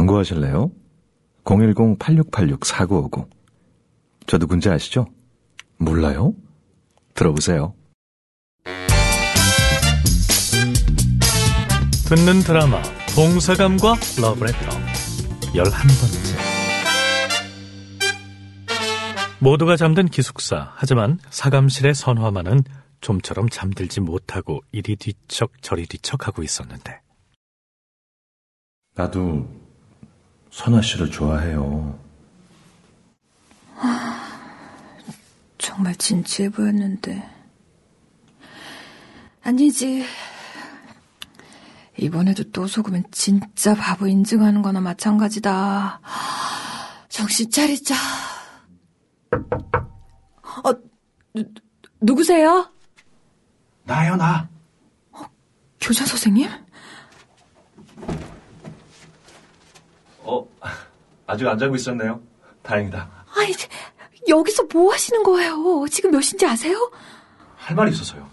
광고하실래요? 010-8686-4950. 저 누군지 아시죠? 몰라요? 들어보세요. 듣는 드라마 동서감과 러브레터 열한 번째 모두가 잠든 기숙사 하지만 사감실의 선화만은 좀처럼 잠들지 못하고 이리 뒤척 저리 뒤척 하고 있었는데 나도 선아 씨를 좋아해요. 정말 진지해 보였는데. 아니지. 이번에도 또 속으면 진짜 바보 인증하는 거나 마찬가지다. 정신 차리자. 어, 누, 누구세요? 나요, 나. 교장 선생님? 어, 아직 안 자고 있었네요. 다행이다. 아니, 여기서 뭐 하시는 거예요? 지금 몇 시인지 아세요? 할 말이 있어서요.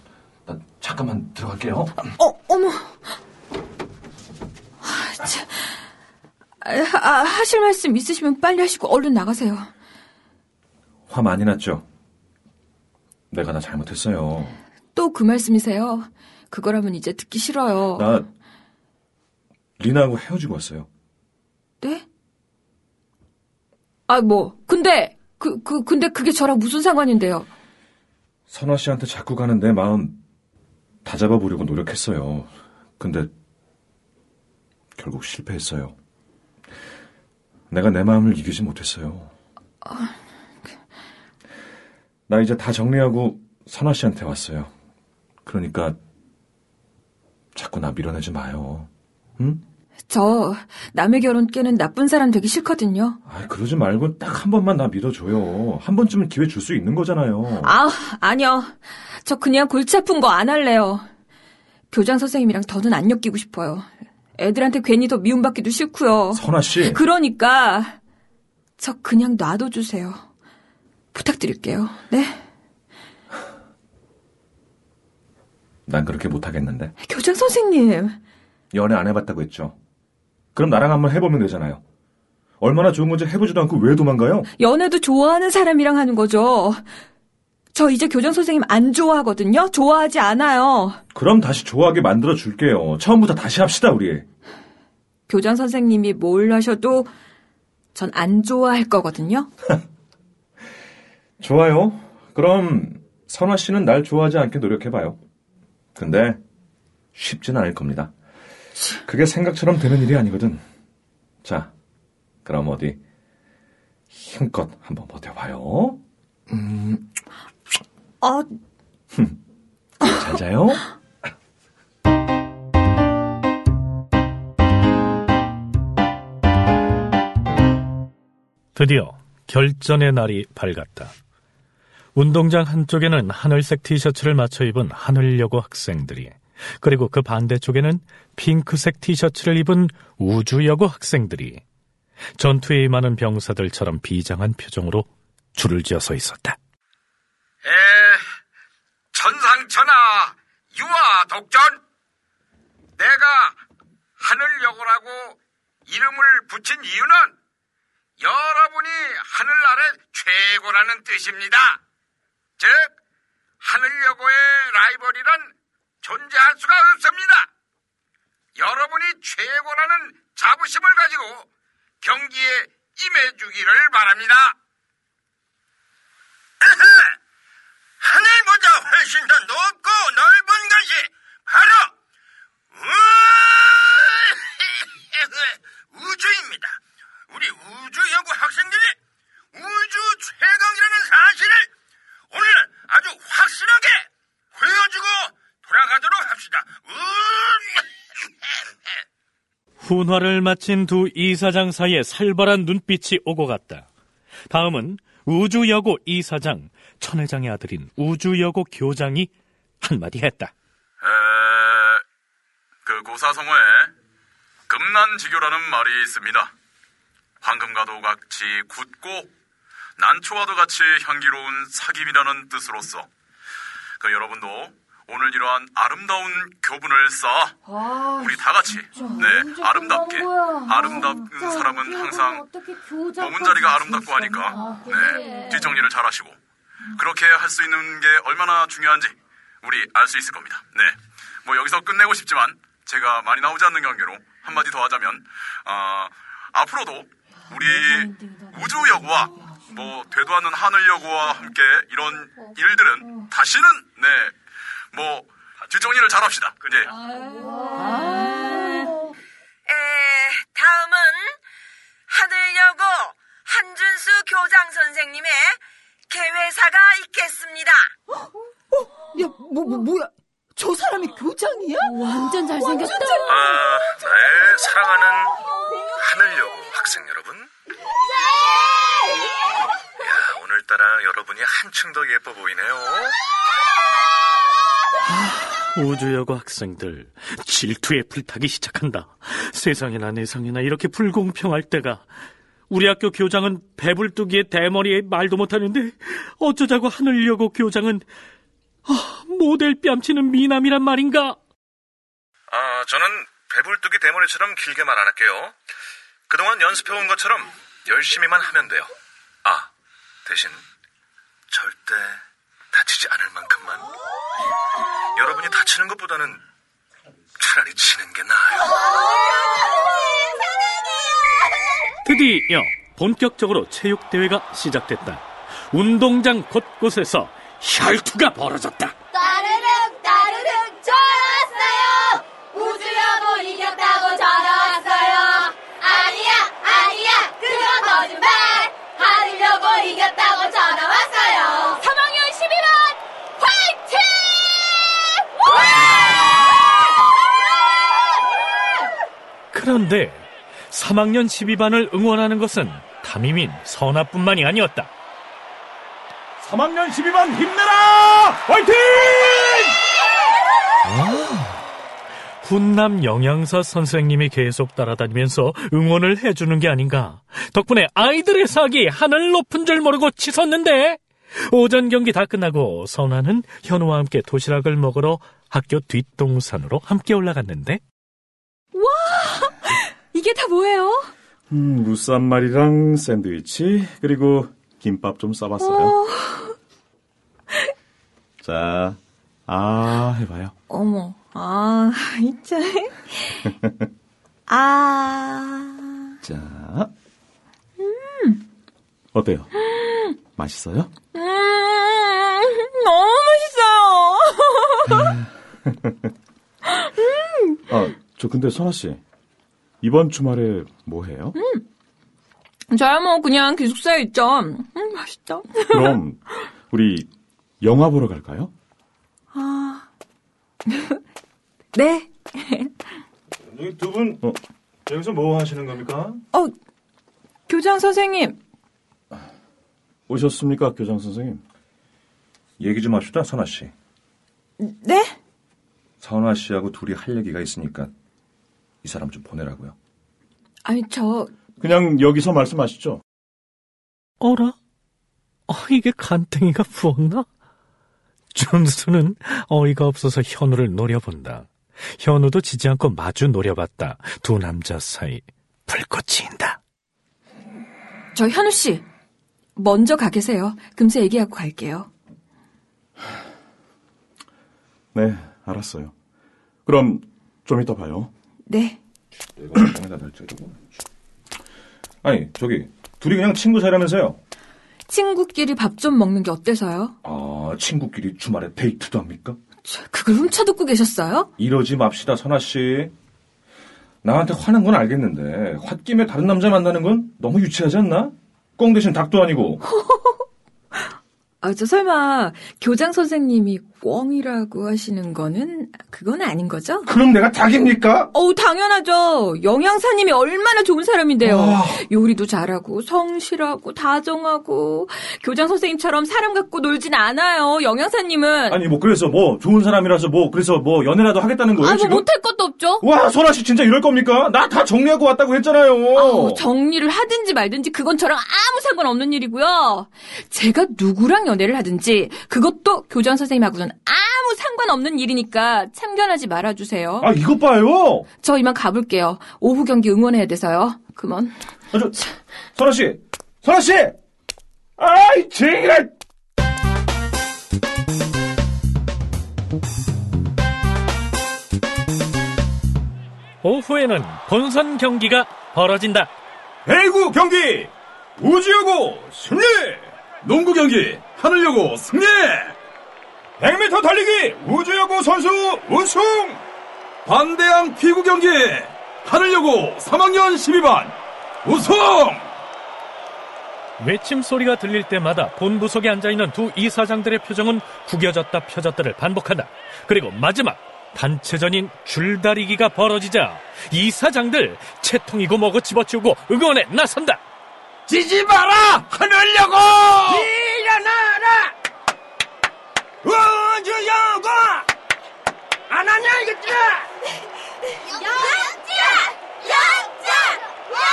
나 잠깐만 들어갈게요. 어, 어머. 아, 참. 아, 아, 하실 말씀 있으시면 빨리 하시고 얼른 나가세요. 화 많이 났죠? 내가 나 잘못했어요. 또 그 말씀이세요? 그거라면 이제 듣기 싫어요. 나 리나하고 헤어지고 왔어요. 네? 아, 뭐, 근데, 그, 그, 근데 그게 저랑 무슨 상관인데요? 선화 씨한테 자꾸 가는 내 마음 다 잡아보려고 노력했어요. 근데 결국 실패했어요. 내가 내 마음을 이기지 못했어요. 나 이제 다 정리하고 선화 씨한테 왔어요. 그러니까 자꾸 나 밀어내지 마요. 응? 저, 남의 결혼 깨는 나쁜 사람 되기 싫거든요. 아, 그러지 말고 딱 한 번만 나 믿어줘요. 한 번쯤은 기회 줄 수 있는 거잖아요. 아, 아니요. 저 그냥 골치 아픈 거 안 할래요. 교장 선생님이랑 더는 안 엮이고 싶어요. 애들한테 괜히 더 미움받기도 싫고요. 선아 씨. 그러니까 저 그냥 놔둬 주세요. 부탁드릴게요. 네? 난 그렇게 못하겠는데. 교장 선생님. 연애 안 해봤다고 했죠. 그럼 나랑 한번 해보면 되잖아요. 얼마나 좋은 건지 해보지도 않고 왜 도망가요? 연애도 좋아하는 사람이랑 하는 거죠. 저 이제 교장 선생님 안 좋아하거든요. 좋아하지 않아요. 그럼 다시 좋아하게 만들어 줄게요. 처음부터 다시 합시다, 우리. 교장 선생님이 뭘 하셔도 전 안 좋아할 거거든요. 좋아요. 그럼 선화 씨는 날 좋아하지 않게 노력해봐요. 근데 쉽진 않을 겁니다. 그게 생각처럼 되는 일이 아니거든. 자, 그럼 어디 힘껏 한번 버텨봐요. 음, 아, 잘 자요. 드디어 결전의 날이 밝았다. 운동장 한쪽에는 하늘색 티셔츠를 맞춰 입은 하늘여고 학생들이, 그리고 그 반대쪽에는 핑크색 티셔츠를 입은 우주여고 학생들이 전투에 임하는 병사들처럼 비장한 표정으로 줄을 지어 서 있었다. 에, 천상천하 유아 독전. 내가 하늘여고라고 이름을 붙인 이유는 여러분이 하늘나라의 최고라는 뜻입니다. 즉, 하늘여고의 라이벌이란 존재할 수가 없습니다. 여러분이 최고라는 자부심을 가지고 경기에 임해주기를 바랍니다. 하늘보다 훨씬 더 높고 넓은 것이 바로 우... 우주입니다. 우리 우주연구 학생들이 우주 최강이라는 사실을 오늘 아주 확실하게 보여주고 돌아가도록 합시다. 훈화를 마친 두 이사장 사이에 살벌한 눈빛이 오고 갔다. 다음은 우주여고 이사장, 천회장의 아들인 우주여고 교장이 한마디 했다. 에, 그 고사성어에 금난지교라는 말이 있습니다. 황금과도 같이 굳고 난초와도 같이 향기로운 사김이라는 뜻으로서 그 여러분도 오늘 이러한 아름다운 교분을 쌓아 우리 다 같이 네 아름답게 아름다운 사람은 항상 머문 자리가 아름답고 하니까. 네 뒷정리를 잘 하시고. 그렇게 할 수 있는 게 얼마나 중요한지 우리 알 수 있을 겁니다. 네. 뭐 여기서 끝내고 싶지만 제가 많이 나오지 않는 관계로 한마디 더 하자면 어, 앞으로도 우리 우주 여고와 뭐 되도 않는 하늘 여고와 함께 이런 일들은 다시는 네 뭐 뒷정리를 잘 합시다. 이제 에, 다음은 하늘여고 한준수 교장 선생님의 개회사가 있겠습니다. 야, 뭐, 뭐, 뭐야? 저 사람이 교장이야? 완전 잘생겼다. 아, 네, 사랑하는 하늘여고 학생 여러분. 야, 오늘따라 여러분이 한층 더 예뻐 보이네요. 우주여고 학생들 질투에 불타기 시작한다. 세상에나 내상에나 이렇게 불공평할 때가 우리 학교 교장은 배불뚝이의 대머리에 말도 못하는데 어쩌자고 하늘여고 교장은 아, 모델 뺨치는 미남이란 말인가? 아, 저는 배불뚝이 대머리처럼 길게 말 안 할게요. 그동안 연습해온 것처럼 열심히만 하면 돼요. 아, 대신 절대 다치지 않을 만큼만. 여러분이 다치는 것보다는 차라리 치는 게 나아요. 드디어 본격적으로 체육대회가 시작됐다. 운동장 곳곳에서 혈투가 벌어졌다. 따르릉 따르릉 전화왔어요. 우주여고 이겼다고 전화왔어요. 아니야 아니야 그건 거짓말. 하늘여고 이겼다고 전화왔어요. 3학년 12반 화이팅! 그런데 3학년 12반을 응원하는 것은 담임인 선아뿐만이 아니었다. 3학년 12반 힘내라! 화이팅! 훈남 영양사 선생님이 계속 따라다니면서 응원을 해주는 게 아닌가. 덕분에 아이들의 사기 하늘 높은 줄 모르고 치솟는데 오전 경기 다 끝나고 선아는 현우와 함께 도시락을 먹으러 학교 뒷동산으로 함께 올라갔는데 이게 다 뭐예요? 음, 마리랑 샌드위치 그리고 김밥 좀 싸봤어요. 자, 아 해봐요. 어머, 아, 진짜. 아, 자, 어때요? 맛있어요? 음, 너무 맛있어요. 아, 저 근데 선아 씨 이번 주말에 뭐 해요? 저야 뭐 그냥 기숙사에 있죠. 음, 맛있다. 그럼 우리 영화 보러 갈까요? 네. 여기 두분 어, 여기서 뭐 하시는 겁니까? 어, 교장 선생님. 오셨습니까, 교장 선생님? 얘기 좀 합시다, 선아 씨. 네? 선아 씨하고 둘이 할 얘기가 있으니까 이 사람 좀 보내라고요. 아니, 저, 그냥 여기서 말씀하시죠. 어라? 어, 이게 간땡이가 부었나? 준수는 어이가 없어서 현우를 노려본다. 현우도 지지 않고 마주 노려봤다. 두 남자 사이 불꽃이 인다. 저 현우 씨. 먼저 가 계세요. 금세 얘기하고 갈게요. 네, 알았어요. 그럼 좀 이따 봐요. 네. 내가. 아니, 저기 둘이 그냥 친구 사이라면서요? 친구끼리 밥 좀 먹는 게 어때서요? 아, 친구끼리 주말에 데이트도 합니까? 저, 그걸 훔쳐 듣고 계셨어요? 이러지 맙시다, 선아 씨. 나한테 화난 건 알겠는데 홧김에 다른 남자 만나는 건 너무 유치하지 않나? 꽁 대신 닭도 아니고. 아, 저 설마 교장 선생님이 꿩이라고 하시는 거는 그건 아닌 거죠? 그럼 내가 닭입니까? 어우, 당연하죠. 영양사님이 얼마나 좋은 사람인데요. 와. 요리도 잘하고, 성실하고, 다정하고, 교장 선생님처럼 사람 갖고 놀진 않아요. 영양사님은. 아니 뭐 그래서 뭐 좋은 사람이라서 뭐 그래서 뭐 연애라도 하겠다는 거예요 아, 뭐 지금? 못할 것도 없죠? 와 선아 씨 진짜 이럴 겁니까? 나 다 정리하고 왔다고 했잖아요. 아우, 정리를 하든지 말든지 그건 저랑 아무 상관없는 일이고요. 제가 누구랑 연애를 하든지 그것도 교장 선생님하고는 저는 아무 상관없는 일이니까 참견하지 말아주세요. 아, 이것 봐요! 저 이만 가볼게요. 오후 경기 응원해야 돼서요. 그만. 아, 저, 선아씨! 선아씨! 아이, 쟁이라! 오후에는 본선 경기가 벌어진다. 배구 경기! 우주여고 승리! 농구 경기 하늘여고 승리! 100m 달리기 우주여고 선수 우승! 반대항 피구 경기 하늘여고 3학년 12반 우승! 외침 소리가 들릴 때마다 본부석에 앉아있는 두 이사장들의 표정은 구겨졌다 펴졌다를 반복한다. 그리고 마지막 단체전인 줄다리기가 벌어지자 이사장들 채통이고 뭐고 집어치우고 응원에 나선다. 지지 마라! 하늘려고! 일어나라! 우주여고! 안 하냐, 이것들아! 영자! 영자! 영자!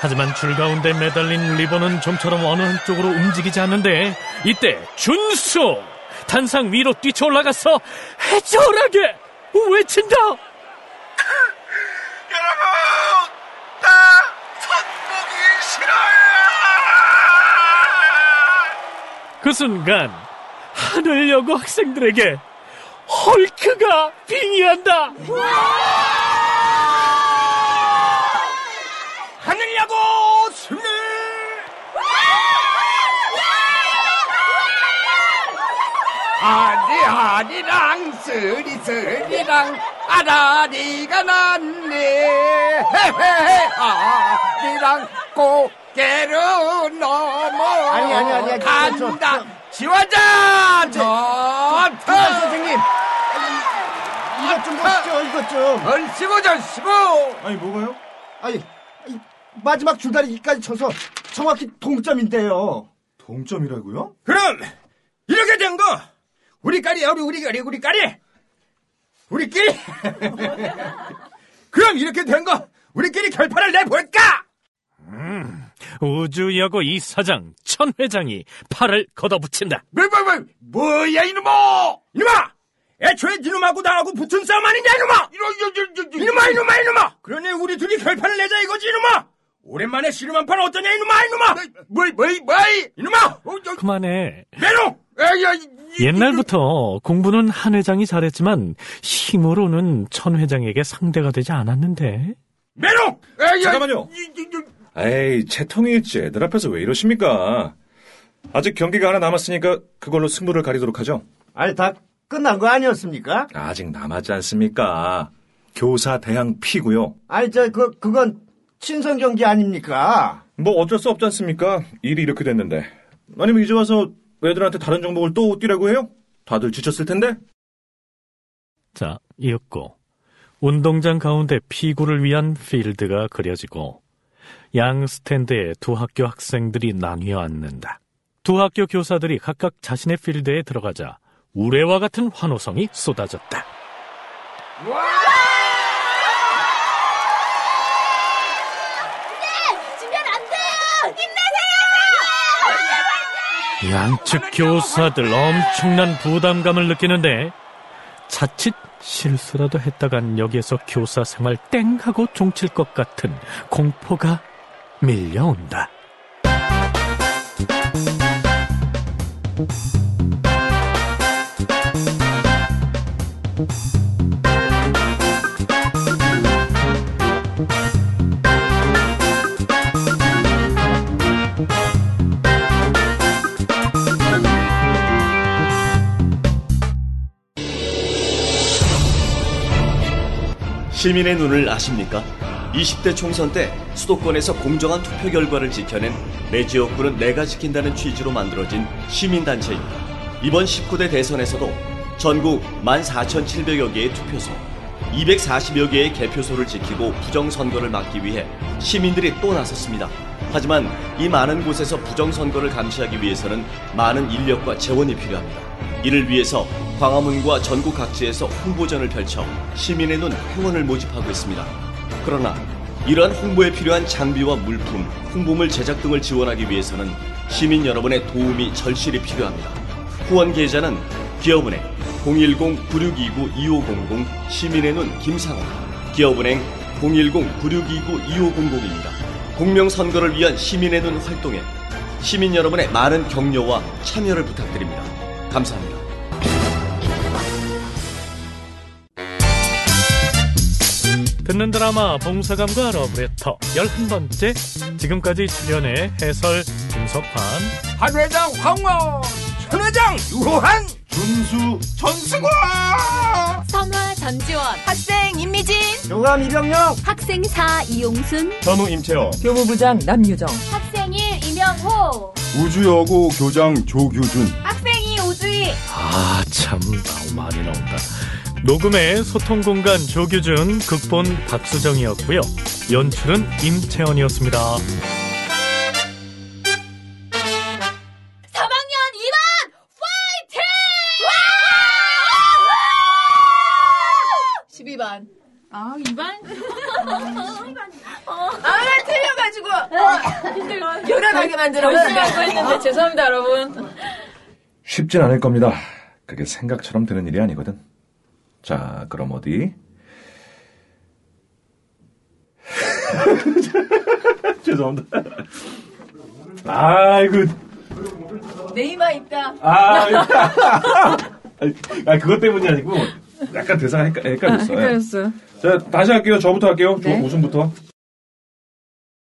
하지만 줄 가운데 매달린 리본은 좀처럼 어느 한쪽으로 움직이지 않는데 이때 준수 단상 위로 뛰쳐 올라가서 해절하게 외친다. 여러분! 나 선보기 싫어요! 그 순간 하늘여고 학생들에게 헐크가 빙의한다. 하늘야구 승리! 아리 아리랑 쓰리 쓰리랑 아라리가 났네. 아리랑 고개로 넘어 아니, 아니, 아니, 아니, 간다. 지화자 저 선생님. 이것 좀 보시죠 이것 좀. 얼씨구 절씨구 아니 뭐가요? 아니 이 마지막 줄다리기까지 쳐서 정확히 동점인데요. 동점이라고요? 그럼 이렇게 된거 우리 까리야 우리 우리 까리 우리 까리. 우리끼리. 그럼 이렇게 된 거 우리끼리 결판을 내볼까? 우주여고 이 사장 천 회장이 팔을 걷어붙인다. 뭐, 뭐, 뭐, 뭐야 이놈아! 이놈아! 애초에 이놈하고 나하고 붙은 싸움 아니냐 이놈아! 이놈아 이놈아 이놈아 그러니 우리 둘이 결판을 내자 이거지 이놈아! 오랜만에 씨름 한판 어떠냐 이놈아 이놈아! 뭐이 뭐이 뭐이! 이놈아! 그만해. 매너 에야 옛날부터 공부는 한 회장이 잘했지만 힘으로는 천 회장에게 상대가 되지 않았는데. 에야 잠깐만요. 에이, 채통일지 애들 앞에서 왜 이러십니까? 아직 경기가 하나 남았으니까 그걸로 승부를 가리도록 하죠. 아니 다 끝난 거 아니었습니까? 아직 남았지 않습니까? 교사 대항 피고요. 아니 저 그 그건 친선 경기 아닙니까? 뭐 어쩔 수 없지 않습니까? 일이 이렇게 됐는데. 아니면 이제 와서 애들한테 다른 종목을 또 뛰라고 해요? 다들 지쳤을 텐데? 자, 이었고 운동장 가운데 피구를 위한 필드가 그려지고 양 스탠드에 두 학교 학생들이 나뉘어 앉는다. 두 학교 교사들이 각각 자신의 필드에 들어가자 우레와 같은 환호성이 쏟아졌다. 주면 안 돼요! 힘내세요! 양측 교사들 엄청난 부담감을 느끼는데 자칫 실수라도 했다간 여기에서 교사 생활 땡 하고 종칠 것 같은 공포가 밀려온다. 시민의 눈을 아십니까? 20대 총선 때 수도권에서 공정한 투표 결과를 지켜낸 내 지역구는 내가 지킨다는 취지로 만들어진 시민단체입니다. 이번 19대 대선에서도 전국 14,700여 개의 투표소, 240여 개의 개표소를 지키고 부정선거를 막기 위해 시민들이 또 나섰습니다. 하지만 이 많은 곳에서 부정선거를 감시하기 위해서는 많은 인력과 재원이 필요합니다. 이를 위해서 광화문과 전국 각지에서 홍보전을 펼쳐 시민의 눈 회원을 모집하고 있습니다. 그러나 이러한 홍보에 필요한 장비와 물품, 홍보물 제작 등을 지원하기 위해서는 시민 여러분의 도움이 절실히 필요합니다. 후원 계좌는 기업은행 010-9629-2500 시민의 눈 김상원 기업은행 010-9629-2500입니다. 공명선거를 위한 시민의 눈 활동에 시민 여러분의 많은 격려와 참여를 부탁드립니다. 감사합니다. 듣는 드라마 봉사감과 러브레터 11번째 지금까지 출연해 해설 김석환. 한 회장 황원, 천 회장 유호한, 준수 전승화. 선화 전지원 학생 임미진. 용암 이병영 학생사 이용순. 전우 임채호. 교무부장 남유정. 학생 1 이명호. 우주여고 교장 조규준 아참 너무 많이 나온다. 녹음의 소통 공간 조규준 극본 박수정이었고요. 연출은 임채원이었습니다. 3학년 2반 파이팅! 12반 아, 2반? 아 틀려가지고. 요란하게 만들어 열심히 하고 있는데. 죄송합니다, 여러분. 쉽진 않을 겁니다. 그게 생각처럼 되는 일이 아니거든. 자, 그럼 어디? 죄송합니다. 아이고, 네이마 있다 아, 아, 그것 때문이 아니고, 약간 대사가 헷갈, 헷갈렸어. 아, 헷갈렸어요. 자, 다시 할게요. 저부터 할게요. 저 네. 웃음부터.